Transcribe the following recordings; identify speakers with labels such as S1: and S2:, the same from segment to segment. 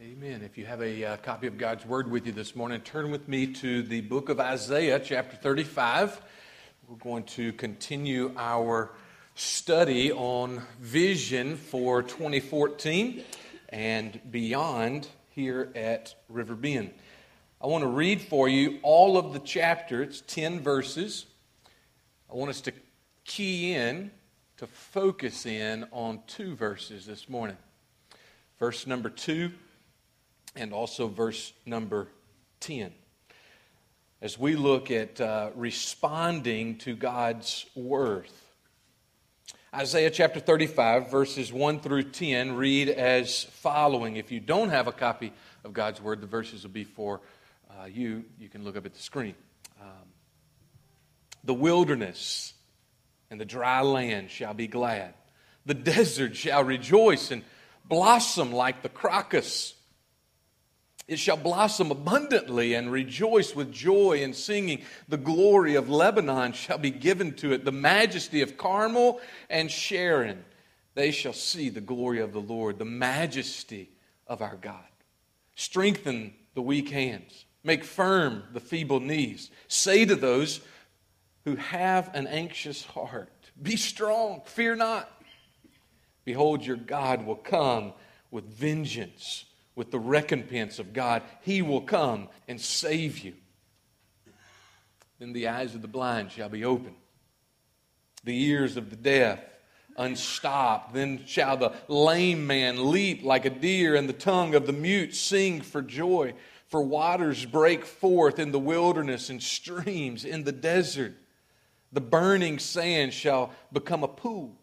S1: Amen. If you have a uh, copy of God's Word with you this morning, turn with me to the book of Isaiah, chapter 35. We're going to continue our study on vision for 2014 and beyond here at River Bend. I want to read for you all of the chapter, it's 10 verses. I want us to key in, to focus in on two verses this morning. Verse number 2 and also verse number 10. As we look at uh, responding to God's worth. Isaiah chapter 35, verses 1 through 10, read as following. If you don't have a copy of God's Word, the verses will be for uh, you. You can look up at the screen. Um, the wilderness and the dry land shall be glad. The desert shall rejoice and blossom like the crocus. It shall blossom abundantly and rejoice with joy and singing. The glory of Lebanon shall be given to it, the majesty of Carmel and Sharon. They shall see the glory of the Lord, the majesty of our God. Strengthen the weak hands, make firm the feeble knees. Say to those who have an anxious heart, Be strong, fear not. Behold, your God will come with vengeance with the recompense of God, He will come and save you. Then the eyes of the blind shall be opened, the ears of the deaf unstopped. Then shall the lame man leap like a deer, and the tongue of the mute sing for joy. For waters break forth in the wilderness and streams in the desert. The burning sand shall become a pool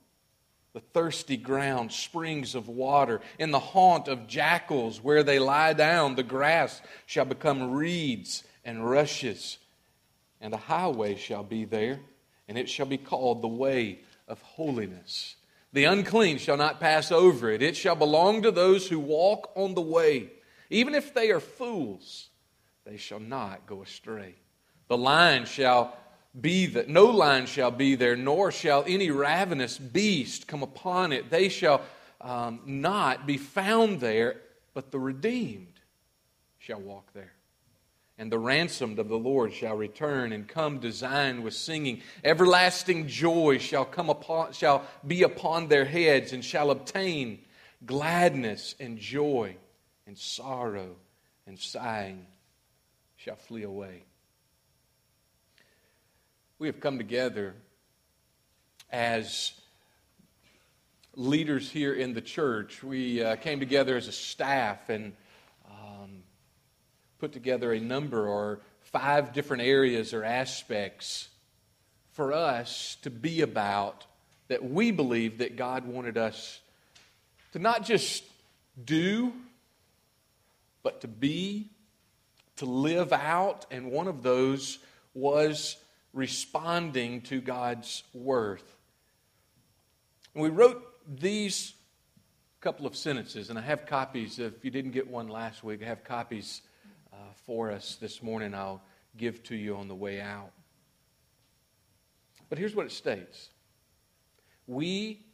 S1: the thirsty ground, springs of water. In the haunt of jackals, where they lie down, the grass shall become reeds and rushes. And a highway shall be there, and it shall be called the way of holiness. The unclean shall not pass over it. It shall belong to those who walk on the way. Even if they are fools, they shall not go astray. The lion shall be that no lion shall be there, nor shall any ravenous beast come upon it. They shall um, not be found there, but the redeemed shall walk there. And the ransomed of the Lord shall return and come Zion with singing. Everlasting joy shall come upon shall be upon their heads, and shall obtain gladness and joy, and sorrow and sighing shall flee away we have come together as leaders here in the church. We uh, came together as a staff and um, put together a number or five different areas or aspects for us to be about that we believe that God wanted us to not just do, but to be, to live out. And one of those was responding to God's worth. And we wrote these couple of sentences, and I have copies. If you didn't get one last week, I have copies uh, for us this morning. I'll give to you on the way out. But here's what it states We,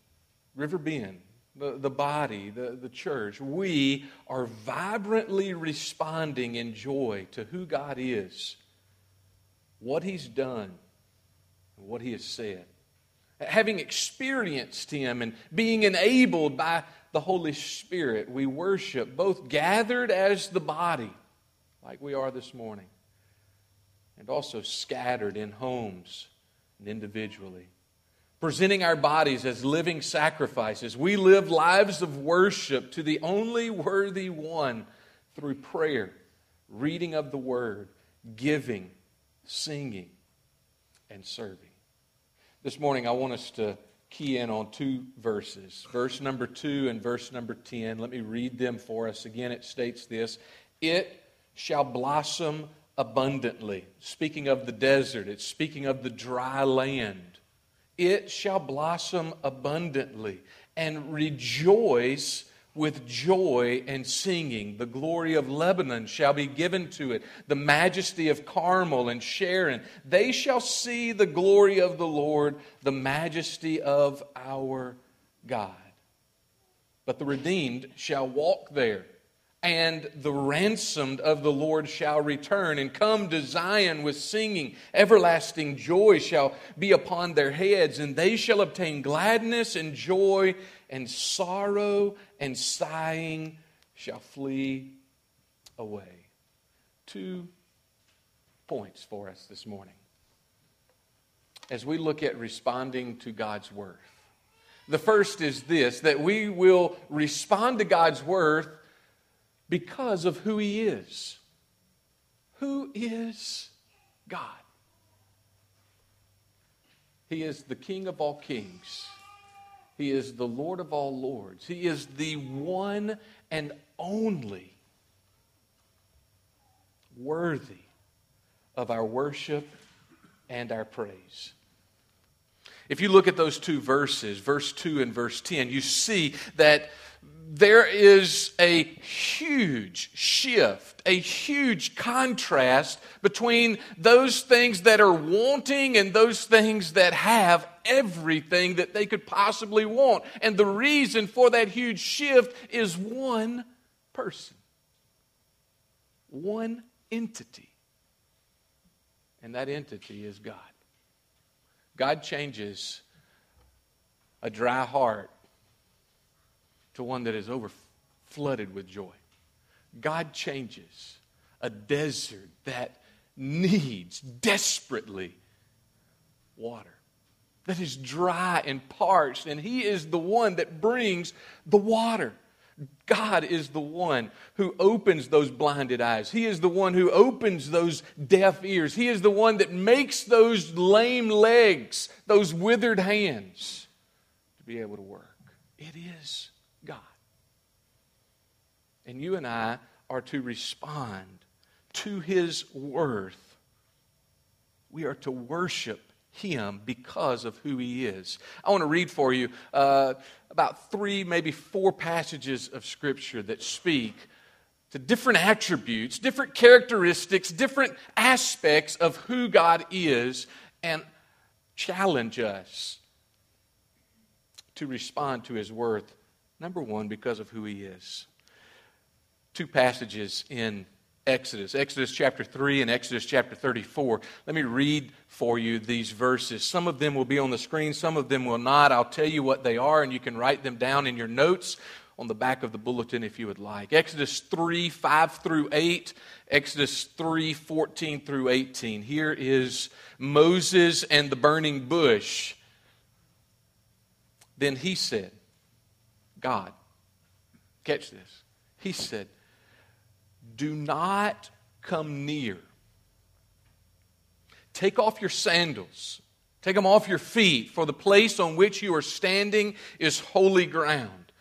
S1: River Bend, the, the body, the, the church, we are vibrantly responding in joy to who God is what he's done, and what he has said. Having experienced him and being enabled by the Holy Spirit, we worship both gathered as the body, like we are this morning, and also scattered in homes and individually. Presenting our bodies as living sacrifices, we live lives of worship to the only worthy one through prayer, reading of the word, giving, singing, and serving. This morning, I want us to key in on two verses. Verse number two and verse number 10. Let me read them for us. Again, it states this It shall blossom abundantly. Speaking of the desert, it's speaking of the dry land. It shall blossom abundantly and rejoice with joy and singing. The glory of Lebanon shall be given to it, the majesty of Carmel and Sharon. They shall see the glory of the Lord, the majesty of our God. But the redeemed shall walk there. and the ransomed of the Lord shall return, and come to Zion with singing. Everlasting joy shall be upon their heads, and they shall obtain gladness and joy, and sorrow and sighing shall flee away. Two points for us this morning as we look at responding to God's word. The first is this that we will respond to God's word because of who He is. Who is God? He is the King of all kings. He is the Lord of all lords. He is the one and only worthy of our worship and our praise. If you look at those two verses, verse 2 and verse 10, you see that there is a huge shift, a huge contrast between those things that are wanting and those things that have everything that they could possibly want. And the reason for that huge shift is one person, one entity. And that entity is God. God changes a dry heart to one that is over flooded with joy. God changes a desert that needs desperately water, that is dry and parched, and He is the one that brings the water. God is the one who opens those blinded eyes. He is the one who opens those deaf ears. He is the one that makes those lame legs, those withered hands to be able to work. It is God. And you and I are to respond to his worth. We are to worship him because of who he is. I want to read for you uh, about three, maybe four passages of Scripture that speak to different attributes, different characteristics, different aspects of who God is, and challenge us to respond to his worth Number one, because of who he is. Two passages in Exodus, Exodus chapter 3 and Exodus chapter 34. Let me read for you these verses. Some of them will be on the screen, some of them will not. I'll tell you what they are, and you can write them down in your notes on the back of the bulletin if you would like. Exodus 3 5 through 8, Exodus 3 14 through 18. Here is Moses and the burning bush. Then he said, God. Catch this. He said, Do not come near. Take off your sandals. Take them off your feet, for the place on which you are standing is holy ground.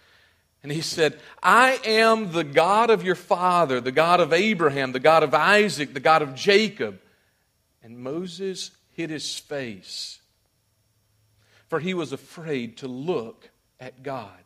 S1: And he said, I am the God of your father, the God of Abraham, the God of Isaac, the God of Jacob. And Moses hid his face, for he was afraid to look at God.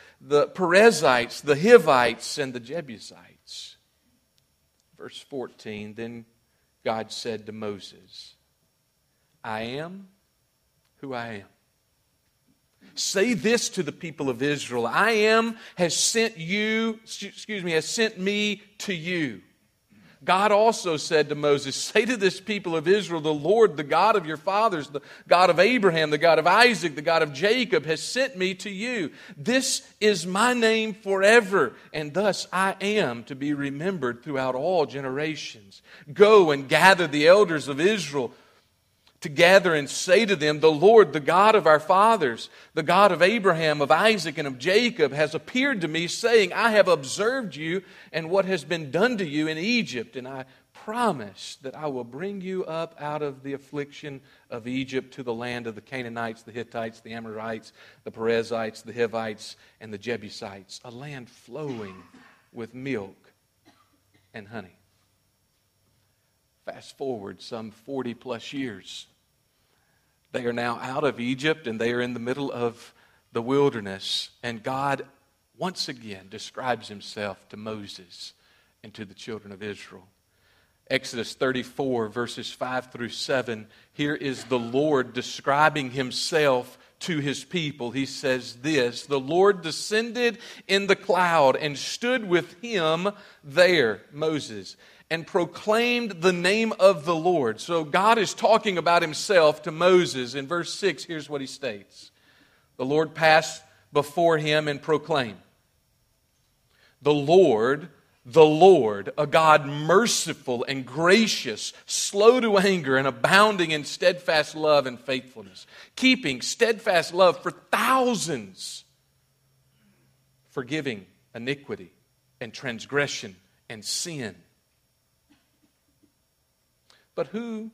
S1: the Perizzites, the Hivites, and the Jebusites. Verse 14 Then God said to Moses, I am who I am. Say this to the people of Israel I am has sent you, excuse me, has sent me to you. God also said to Moses, Say to this people of Israel, the Lord, the God of your fathers, the God of Abraham, the God of Isaac, the God of Jacob, has sent me to you. This is my name forever, and thus I am to be remembered throughout all generations. Go and gather the elders of Israel together and say to them, The Lord, the God of our fathers, the God of Abraham, of Isaac, and of Jacob, has appeared to me, saying, I have observed you and what has been done to you in Egypt, and I promise that I will bring you up out of the affliction of Egypt to the land of the Canaanites, the Hittites, the Amorites, the Perizzites, the Hivites, and the Jebusites, a land flowing with milk and honey. Fast forward some 40 plus years. They are now out of Egypt and they are in the middle of the wilderness. And God once again describes himself to Moses and to the children of Israel. Exodus 34, verses 5 through 7, here is the Lord describing himself to his people. He says this The Lord descended in the cloud and stood with him there, Moses, and proclaimed the name of the Lord. So God is talking about himself to Moses. In verse 6, here's what he states The Lord passed before him and proclaimed, The Lord the Lord, a God merciful and gracious, slow to anger, and abounding in steadfast love and faithfulness, keeping steadfast love for thousands, forgiving iniquity and transgression and sin. But who,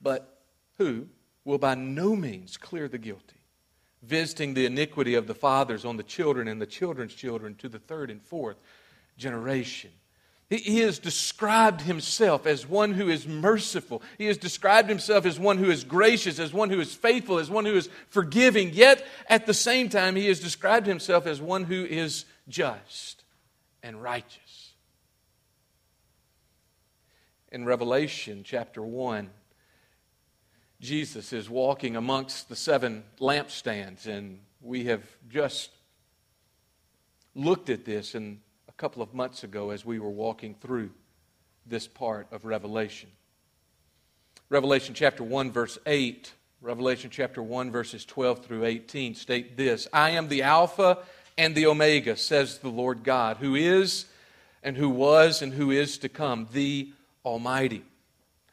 S1: but who will by no means clear the guilty? visiting the iniquity of the fathers on the children and the children's children to the third and fourth generation. He has described himself as one who is merciful. He has described himself as one who is gracious, as one who is faithful, as one who is forgiving. Yet, at the same time, he has described himself as one who is just and righteous. In Revelation chapter 1, Jesus is walking amongst the seven lampstands, and we have just looked at this in a couple of months ago as we were walking through this part of Revelation. Revelation chapter 1, verse 8, Revelation chapter 1, verses 12 through 18 state this I am the Alpha and the Omega, says the Lord God, who is and who was and who is to come, the Almighty.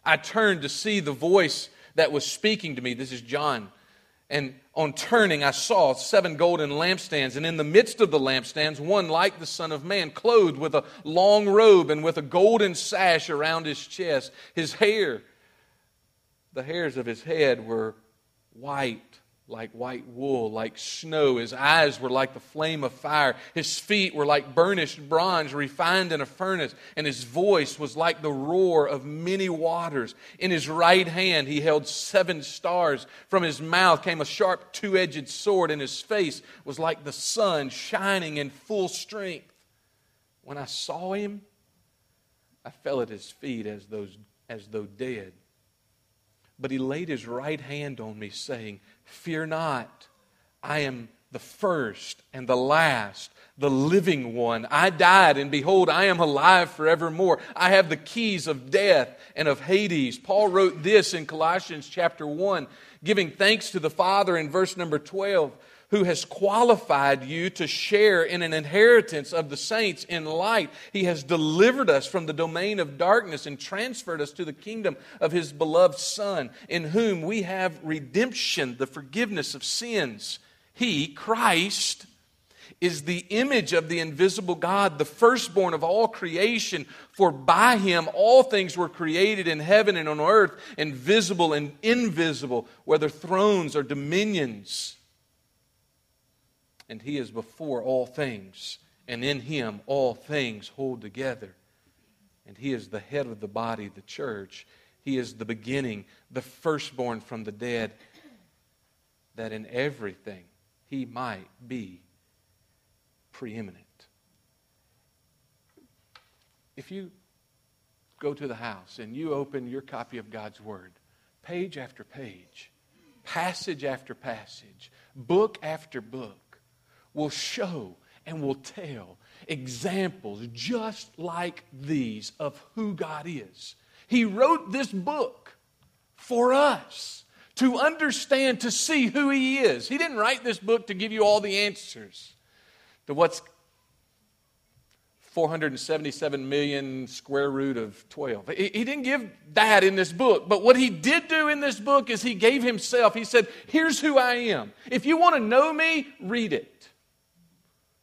S1: I turned to see the voice that was speaking to me. This is John and on turning, I saw seven golden lampstands, and in the midst of the lampstands, one like the Son of Man, clothed with a long robe and with a golden sash around his chest. His hair, the hairs of his head, were white like white wool, like snow. His eyes were like the flame of fire. His feet were like burnished bronze refined in a furnace, and his voice was like the roar of many waters. In his right hand he held seven stars. From his mouth came a sharp two edged sword, and his face was like the sun shining in full strength. When I saw him, I fell at his feet as, those, as though dead. But he laid his right hand on me, saying, Fear not. I am the first and the last, the living one. I died, and behold, I am alive forevermore. I have the keys of death and of Hades. Paul wrote this in Colossians chapter 1, giving thanks to the Father in verse number 12 who has qualified you to share in an inheritance of the saints in light. He has delivered us from the domain of darkness and transferred us to the kingdom of his beloved Son, in whom we have redemption, the forgiveness of sins. He, Christ, is the image of the invisible God, the firstborn of all creation. For by him all things were created in heaven and on earth, and visible and invisible, whether thrones or dominions and he is before all things, and in him all things hold together. And he is the head of the body, the church. He is the beginning, the firstborn from the dead, that in everything he might be preeminent. If you go to the house and you open your copy of God's Word, page after page, passage after passage, book after book, will show and will tell examples just like these of who God is. He wrote this book for us to understand, to see who He is. He didn't write this book to give you all the answers to what's 477 million square root of 12. He, didn't give that in this book. But what he did do in this book is he gave himself. He said, Here's who I am. If you want to know me, read it.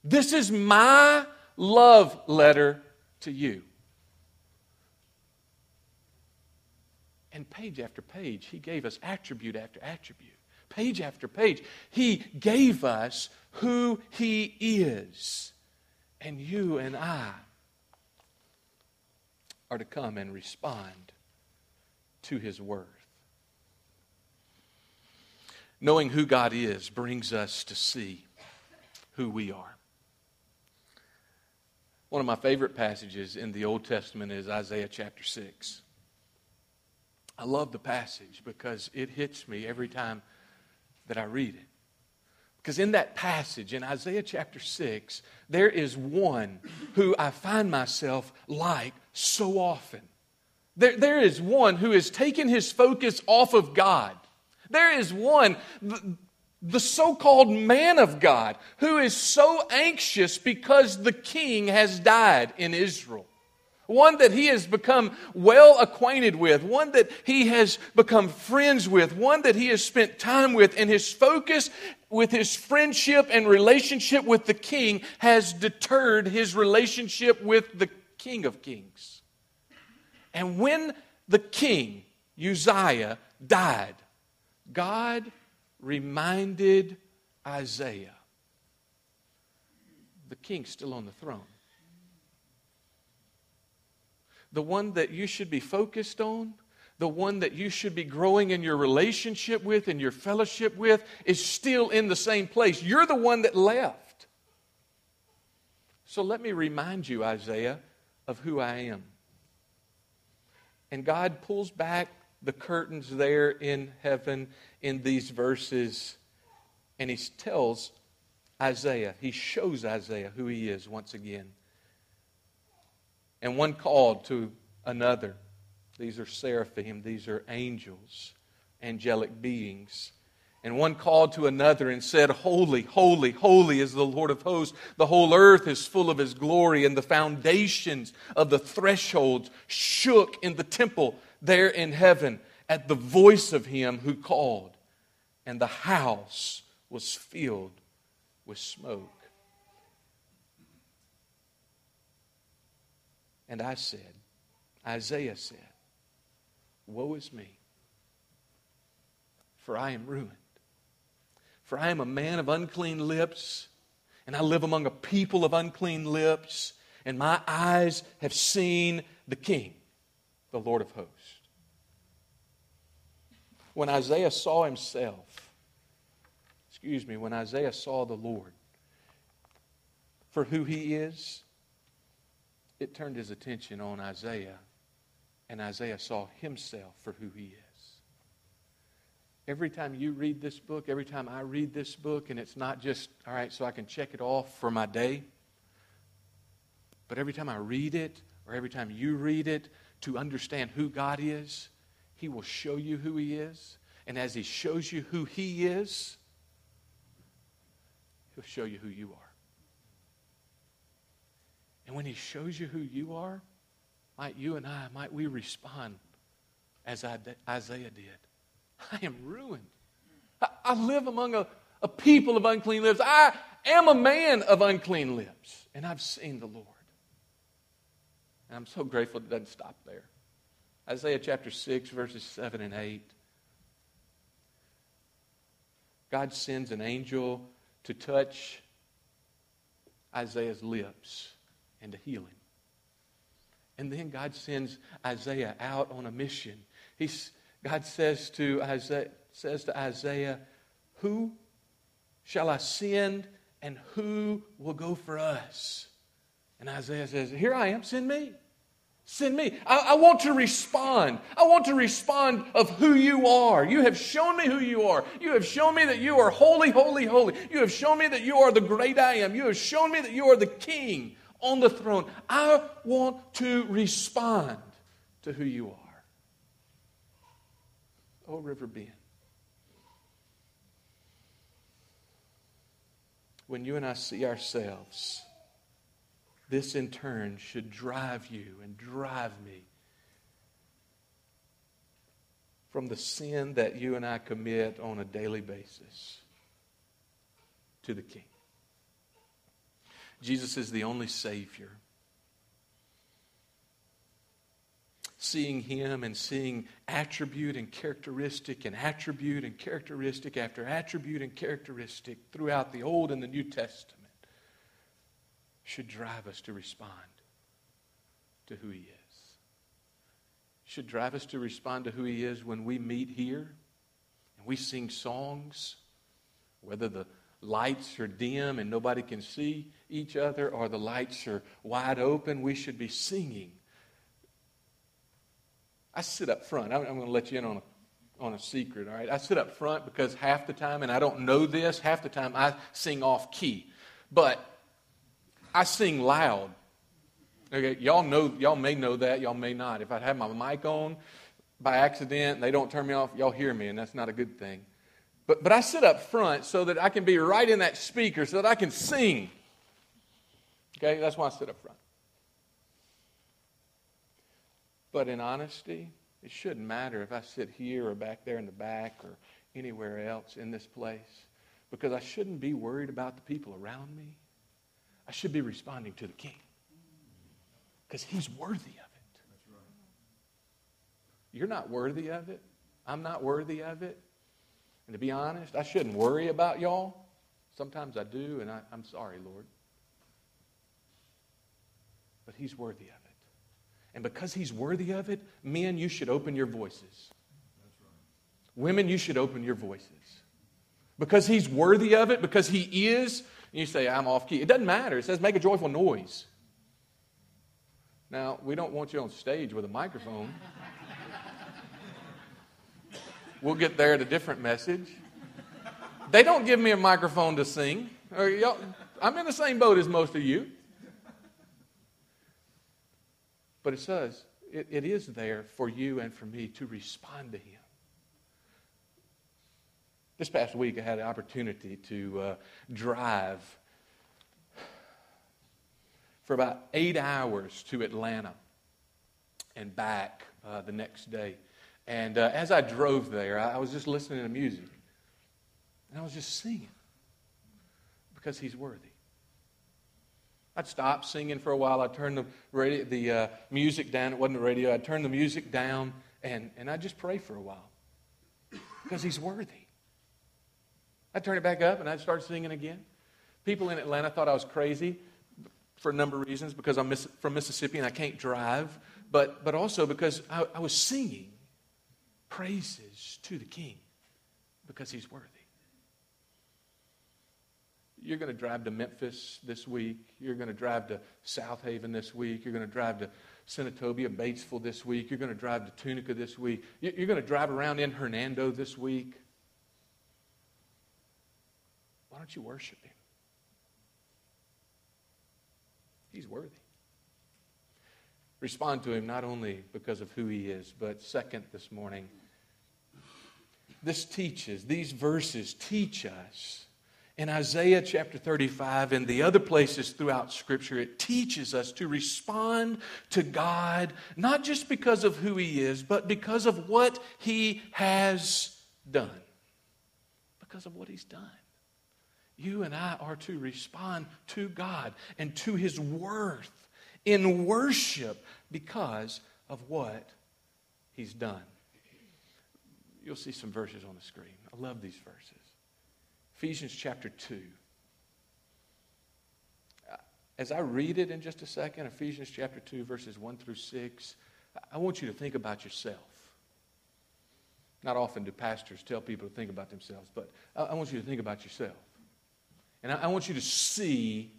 S1: This is my love letter to you. And page after page, he gave us attribute after attribute. Page after page, he gave us who he is. And you and I are to come and respond to his worth. Knowing who God is brings us to see who we are. One of my favorite passages in the Old Testament is Isaiah chapter 6. I love the passage because it hits me every time that I read it. Because in that passage, in Isaiah chapter 6, there is one who I find myself like so often. There, there is one who has taken his focus off of God. There is one, the, so called man of God, who is so anxious because the king has died in Israel one that he has become well acquainted with, one that he has become friends with, one that he has spent time with, and his focus with his friendship and relationship with the king has deterred his relationship with the king of kings. And when the king, Uzziah, died, God reminded Isaiah the king's still on the throne the one that you should be focused on, the one that you should be growing in your relationship with and your fellowship with, is still in the same place. You're the one that left. So let me remind you, Isaiah, of who I am. And God pulls back the curtains there in heaven in these verses, and He tells Isaiah, He shows Isaiah who He is once again and one called to another. These are seraphim, these are angels, angelic beings. And one called to another and said, Holy, holy, holy is the Lord of hosts. The whole earth is full of his glory, and the foundations of the thresholds shook in the temple there in heaven at the voice of him who called. And the house was filled with smoke. And I said, Isaiah said, Woe is me, for I am ruined. For I am a man of unclean lips, and I live among a people of unclean lips, and my eyes have seen the King, the Lord of hosts. When Isaiah saw himself, excuse me, when Isaiah saw the Lord for who he is, it turned his attention on Isaiah, and Isaiah saw himself for who he is. Every time you read this book, every time I read this book, and it's not just, all right, so I can check it off for my day, but every time I read it, or every time you read it, to understand who God is, He will show you who He is. And as He shows you who He is, He'll show you who you are. And when he shows you who you are, might you and I, might we respond as Isaiah did. I am ruined. I, live among a, a people of unclean lips. I am a man of unclean lips, and I've seen the Lord. And I'm so grateful it doesn't stop there. Isaiah chapter 6, verses 7 and 8. God sends an angel to touch Isaiah's lips and to heal him. And then God sends Isaiah out on a mission. He's, God says to Isaiah, says to Isaiah, Who shall I send and who will go for us? And Isaiah says, Here I am, send me. Send me. I, I, want to respond. I want to respond of who you are. You have shown me who you are. You have shown me that you are holy, holy, holy. You have shown me that you are the great I am. You have shown me that you are the king on the throne. I want to respond to who you are. Oh, River Bend. When you and I see ourselves, this in turn should drive you and drive me from the sin that you and I commit on a daily basis to the King. Jesus is the only Savior. Seeing Him and seeing attribute and characteristic and attribute and characteristic after attribute and characteristic throughout the Old and the New Testament should drive us to respond to who He is. Should drive us to respond to who He is when we meet here and we sing songs, whether the lights are dim and nobody can see each other or the lights are wide open, we should be singing. I sit up front. I'm, I'm going to let you in on a on a secret, all right? I sit up front because half the time, and I don't know this, half the time I sing off key. But I sing loud. Okay, y'all know, y'all may know that, y'all may not. If I have my mic on by accident and they don't turn me off, y'all hear me, and that's not a good thing. But, but I sit up front so that I can be right in that speaker so that I can sing. Okay, that's why I sit up front. But in honesty, it shouldn't matter if I sit here or back there in the back or anywhere else in this place because I shouldn't be worried about the people around me. I should be responding to the King because he's worthy of it. You're not worthy of it. I'm not worthy of it. And to be honest, I shouldn't worry about y'all. Sometimes I do, and I, am sorry, Lord. But He's worthy of it. And because He's worthy of it, men, you should open your voices. Women, you should open your voices. Because He's worthy of it, because He is, you say, I'm off key. It doesn't matter. It says make a joyful noise. Now, we don't want you on stage with a microphone. We'll get there at a different message. They don't give me a microphone to sing. Uh, I'm in the same boat as most of you. But it says it, it is there for you and for me to respond to Him. This past week, I had an opportunity to uh, drive for about eight hours to Atlanta and back uh, the next day. And uh, as I drove there, I, was just listening to music. And I was just singing because he's worthy. I'd stop singing for a while. I'd turn the, radio, the uh, music down. It wasn't the radio. I'd turn the music down and, and I'd just pray for a while because he's worthy. I'd turn it back up and I'd start singing again. People in Atlanta thought I was crazy for a number of reasons because I'm from Mississippi and I can't drive, but, but also because I, I was singing praises to the King because he's worthy. You're going to drive to Memphis this week. You're going to drive to Southaven this week. You're going to drive to Senatobia, Batesville this week. You're going to drive to Tunica this week. You're going to drive around in Hernando this week. Why don't you worship him? He's worthy respond to him not only because of who he is, but second this morning, this teaches, these verses teach us. In Isaiah chapter 35 and the other places throughout Scripture, it teaches us to respond to God not just because of who He is, but because of what He has done. Because of what He's done. You and I are to respond to God and to His worth in worship because of what He's done. You'll see some verses on the screen. I love these verses. Ephesians chapter 2. As I read it in just a second, Ephesians chapter 2, verses 1 through 6, I want you to think about yourself. Not often do pastors tell people to think about themselves, but I want you to think about yourself. And I want you to see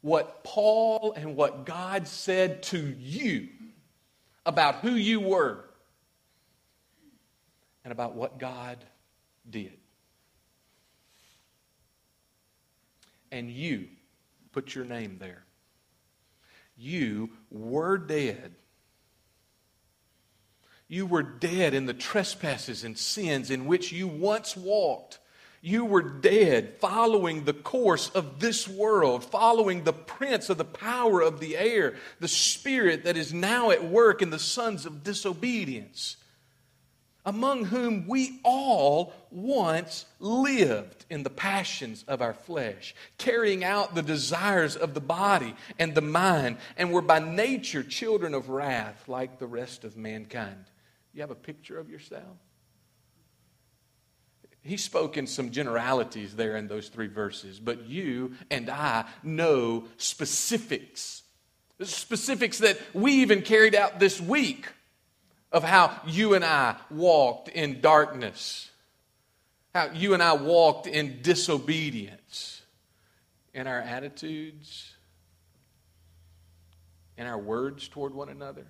S1: what Paul and what God said to you about who you were and about what God did. And you, put your name there. You were dead. You were dead in the trespasses and sins in which you once walked. You were dead, following the course of this world, following the prince of the power of the air, the spirit that is now at work in the sons of disobedience among whom we all once lived in the passions of our flesh, carrying out the desires of the body and the mind, and were by nature children of wrath like the rest of mankind. You have a picture of yourself? He spoke in some generalities there in those three verses, but you and I know specifics. Specifics that we even carried out this week of how you and I walked in darkness, how you and I walked in disobedience in our attitudes, in our words toward one another,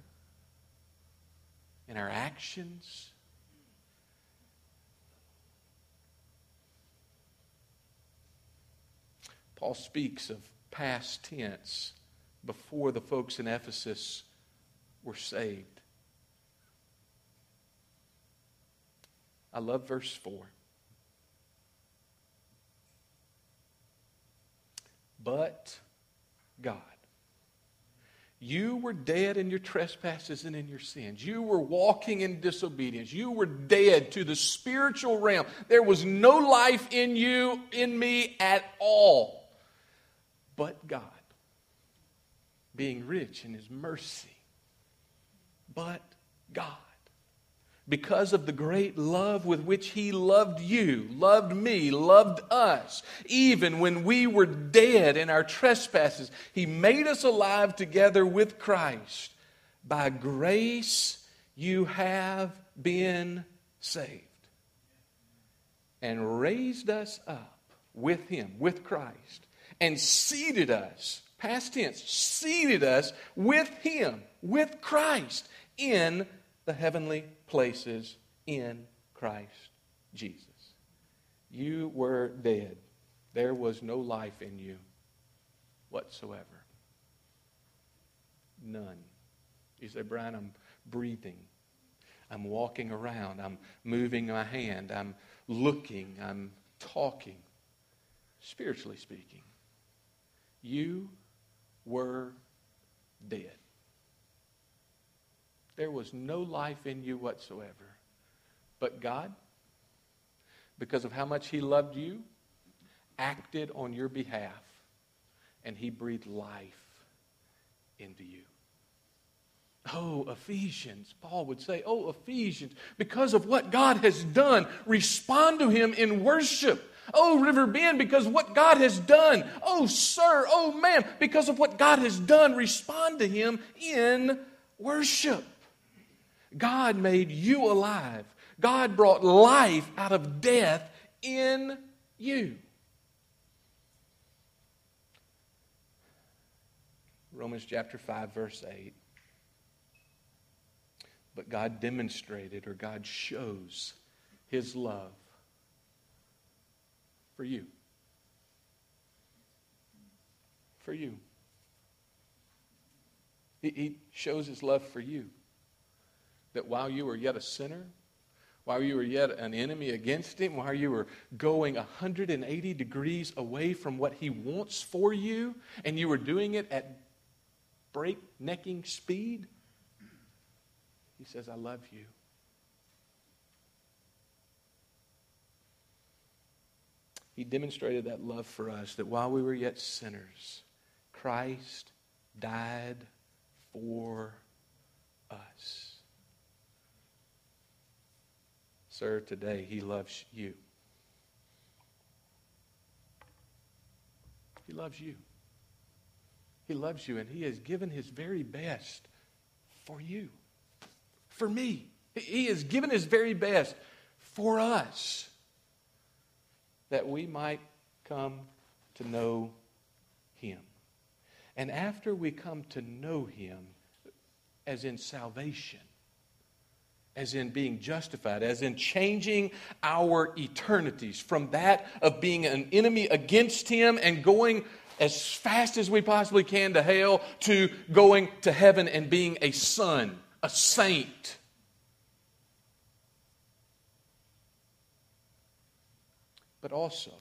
S1: in our actions. Paul speaks of past tense before the folks in Ephesus were saved. I love verse 4. But God. You were dead in your trespasses and in your sins. You were walking in disobedience. You were dead to the spiritual realm. There was no life in you, in me at all. But God, being rich in his mercy. But God because of the great love with which He loved you, loved me, loved us. Even when we were dead in our trespasses, He made us alive together with Christ. By grace you have been saved and raised us up with Him, with Christ, and seated us, past tense, seated us with Him, with Christ in the heavenly places in Christ Jesus. You were dead. There was no life in you whatsoever. None. You say, Brian, I'm breathing. I'm walking around. I'm moving my hand. I'm looking. I'm talking. Spiritually speaking, you were dead. There was no life in you whatsoever. But God, because of how much He loved you, acted on your behalf and He breathed life into you. Oh, Ephesians, Paul would say, Oh, Ephesians, because of what God has done, respond to Him in worship. Oh, River Bend, because what God has done. Oh, sir, oh, ma'am, because of what God has done, respond to Him in worship. God made you alive. God brought life out of death in you. Romans chapter 5, verse 8. But God demonstrated or God shows his love for you. For you. He, he shows his love for you that while you were yet a sinner, while you were yet an enemy against him, while you were going 180 degrees away from what he wants for you, and you were doing it at breaknecking speed, he says, I love you. He demonstrated that love for us that while we were yet sinners, Christ died for us. Sir, today He loves you. He loves you. He loves you, and He has given His very best for you, for me. He has given His very best for us that we might come to know Him. And after we come to know Him, as in salvation, as in being justified, as in changing our eternities from that of being an enemy against Him and going as fast as we possibly can to hell to going to heaven and being a son, a saint. But also,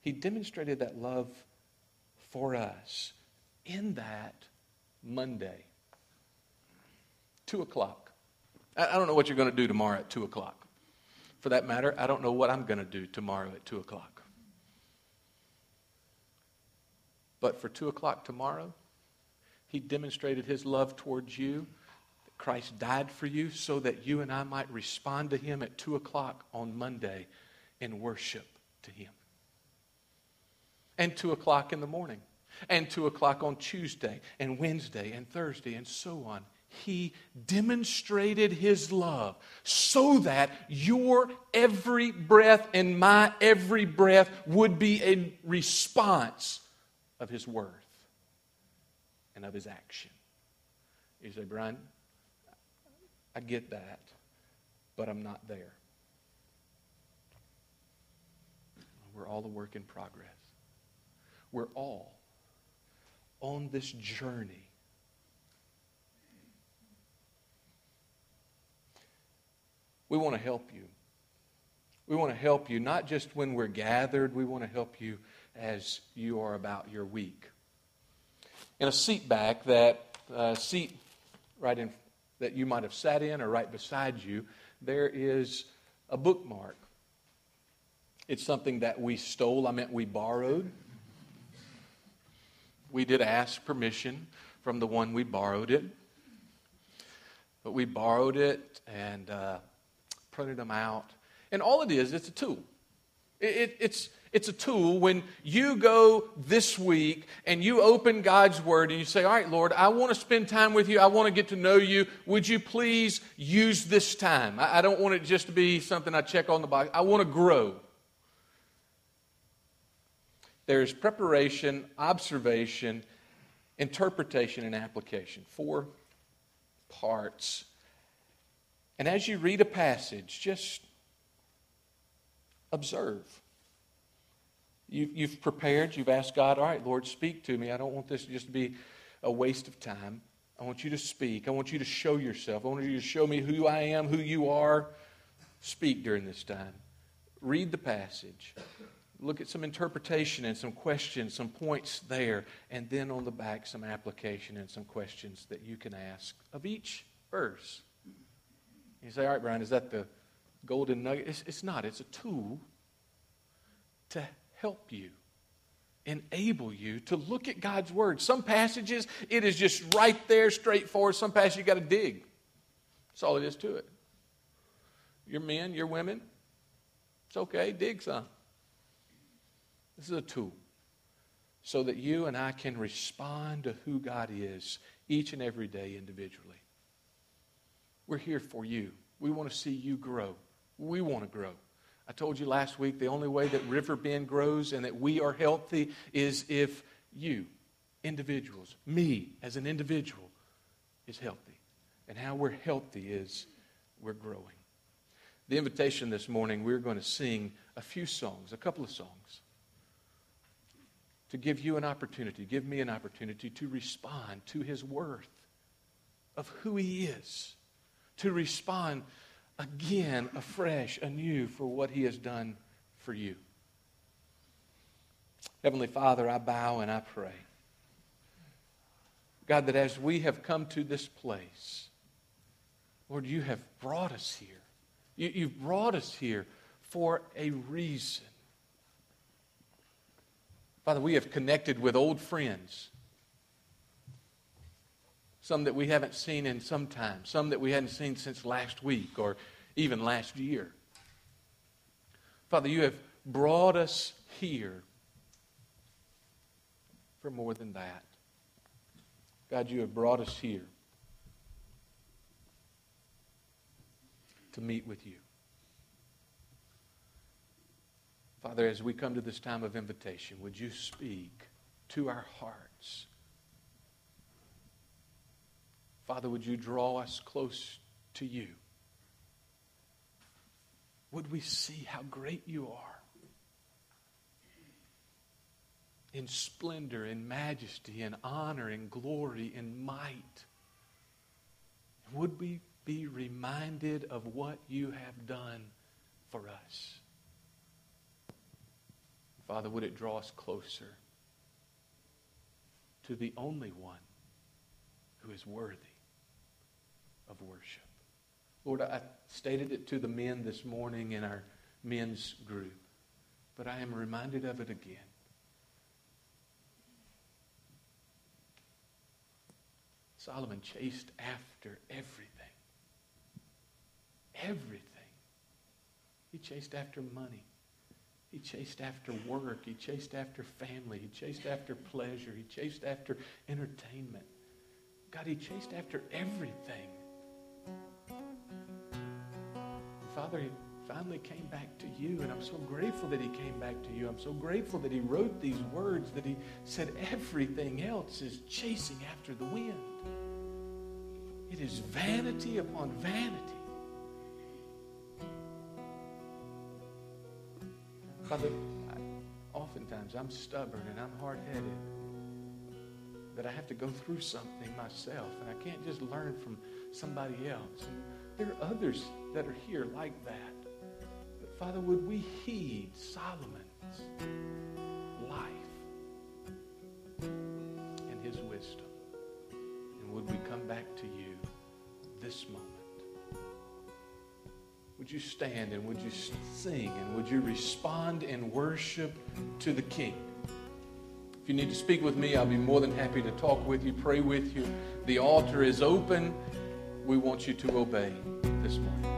S1: He demonstrated that love for us in that Monday, 2 o'clock. I don't know what you're going to do tomorrow at 2 o'clock. For that matter, I don't know what I'm going to do tomorrow at 2 o'clock. But for 2 o'clock tomorrow, he demonstrated his love towards you. Christ died for you so that you and I might respond to him at 2 o'clock on Monday in worship to him. And 2 o'clock in the morning. And 2 o'clock on Tuesday and Wednesday and Thursday and so on. He demonstrated his love so that your every breath and my every breath would be a response of his worth and of his action. You say, Brian, I get that, but I'm not there. We're all a work in progress. We're all on this journey. We want to help you. We want to help you not just when we're gathered, we want to help you as you are about your week. In a seat back, that uh, seat right in that you might have sat in or right beside you, there is a bookmark. It's something that we stole, I meant we borrowed. We did ask permission from the one we borrowed it. But we borrowed it and uh, printed them out. And all it is, it's a tool. It, it, it's, it's a tool when you go this week and you open God's Word and you say, All right, Lord, I want to spend time with you. I want to get to know you. Would you please use this time? I, I don't want it just to be something I check on the box. I want to grow. There's preparation, observation, interpretation, and application. Four parts. And as you read a passage, just observe. You, you've prepared, you've asked God, all right, Lord, speak to me. I don't want this just to be a waste of time. I want you to speak. I want you to show yourself. I want you to show me who I am, who you are. Speak during this time. Read the passage. Look at some interpretation and some questions, some points there, and then on the back, some application and some questions that you can ask of each verse. You say, all right, Brian, is that the golden nugget? It's, it's not. It's a tool to help you, enable you to look at God's Word. Some passages, it is just right there, straightforward. Some passages, you got to dig. That's all it is to it. Your men, your women, it's okay, dig some. This is a tool so that you and I can respond to who God is each and every day individually. We're here for you. We want to see you grow. We want to grow. I told you last week the only way that Riverbend grows and that we are healthy is if you, individuals, me as an individual, is healthy. And how we're healthy is we're growing. The invitation this morning, we're going to sing a few songs, a couple of songs, to give you an opportunity, give me an opportunity to respond to his worth of who he is, to respond again, afresh, anew for what He has done for you. Heavenly Father, I bow and I pray. God, that as we have come to this place, Lord, you have brought us here. You, have brought us here for a reason. Father, we have connected with old friends some that we haven't seen in some time, some that we hadn't seen since last week or even last year. Father, you have brought us here for more than that. God, you have brought us here to meet with you. Father, as we come to this time of invitation, would you speak to our hearts? Father, would you draw us close to you? Would we see how great you are? In splendor, in majesty, in honor, in glory, in might. Would we be reminded of what you have done for us? Father, would it draw us closer to the only one who is worthy? of worship. Lord, I stated it to the men this morning in our men's group, but I am reminded of it again. Solomon chased after everything. Everything. He chased after money. He chased after work. He chased after family. He chased after pleasure. He chased after entertainment. God, he chased after everything. Father, he finally came back to you, and I'm so grateful that he came back to you. I'm so grateful that he wrote these words, that he said everything else is chasing after the wind. It is vanity upon vanity. Father, I, oftentimes I'm stubborn and I'm hard headed. That I have to go through something myself and I can't just learn from somebody else. And there are others that are here like that. But Father, would we heed Solomon's life and his wisdom? And would we come back to you this moment? Would you stand and would you sing and would you respond in worship to the King? If you need to speak with me, I'll be more than happy to talk with you, pray with you. The altar is open. We want you to obey this morning.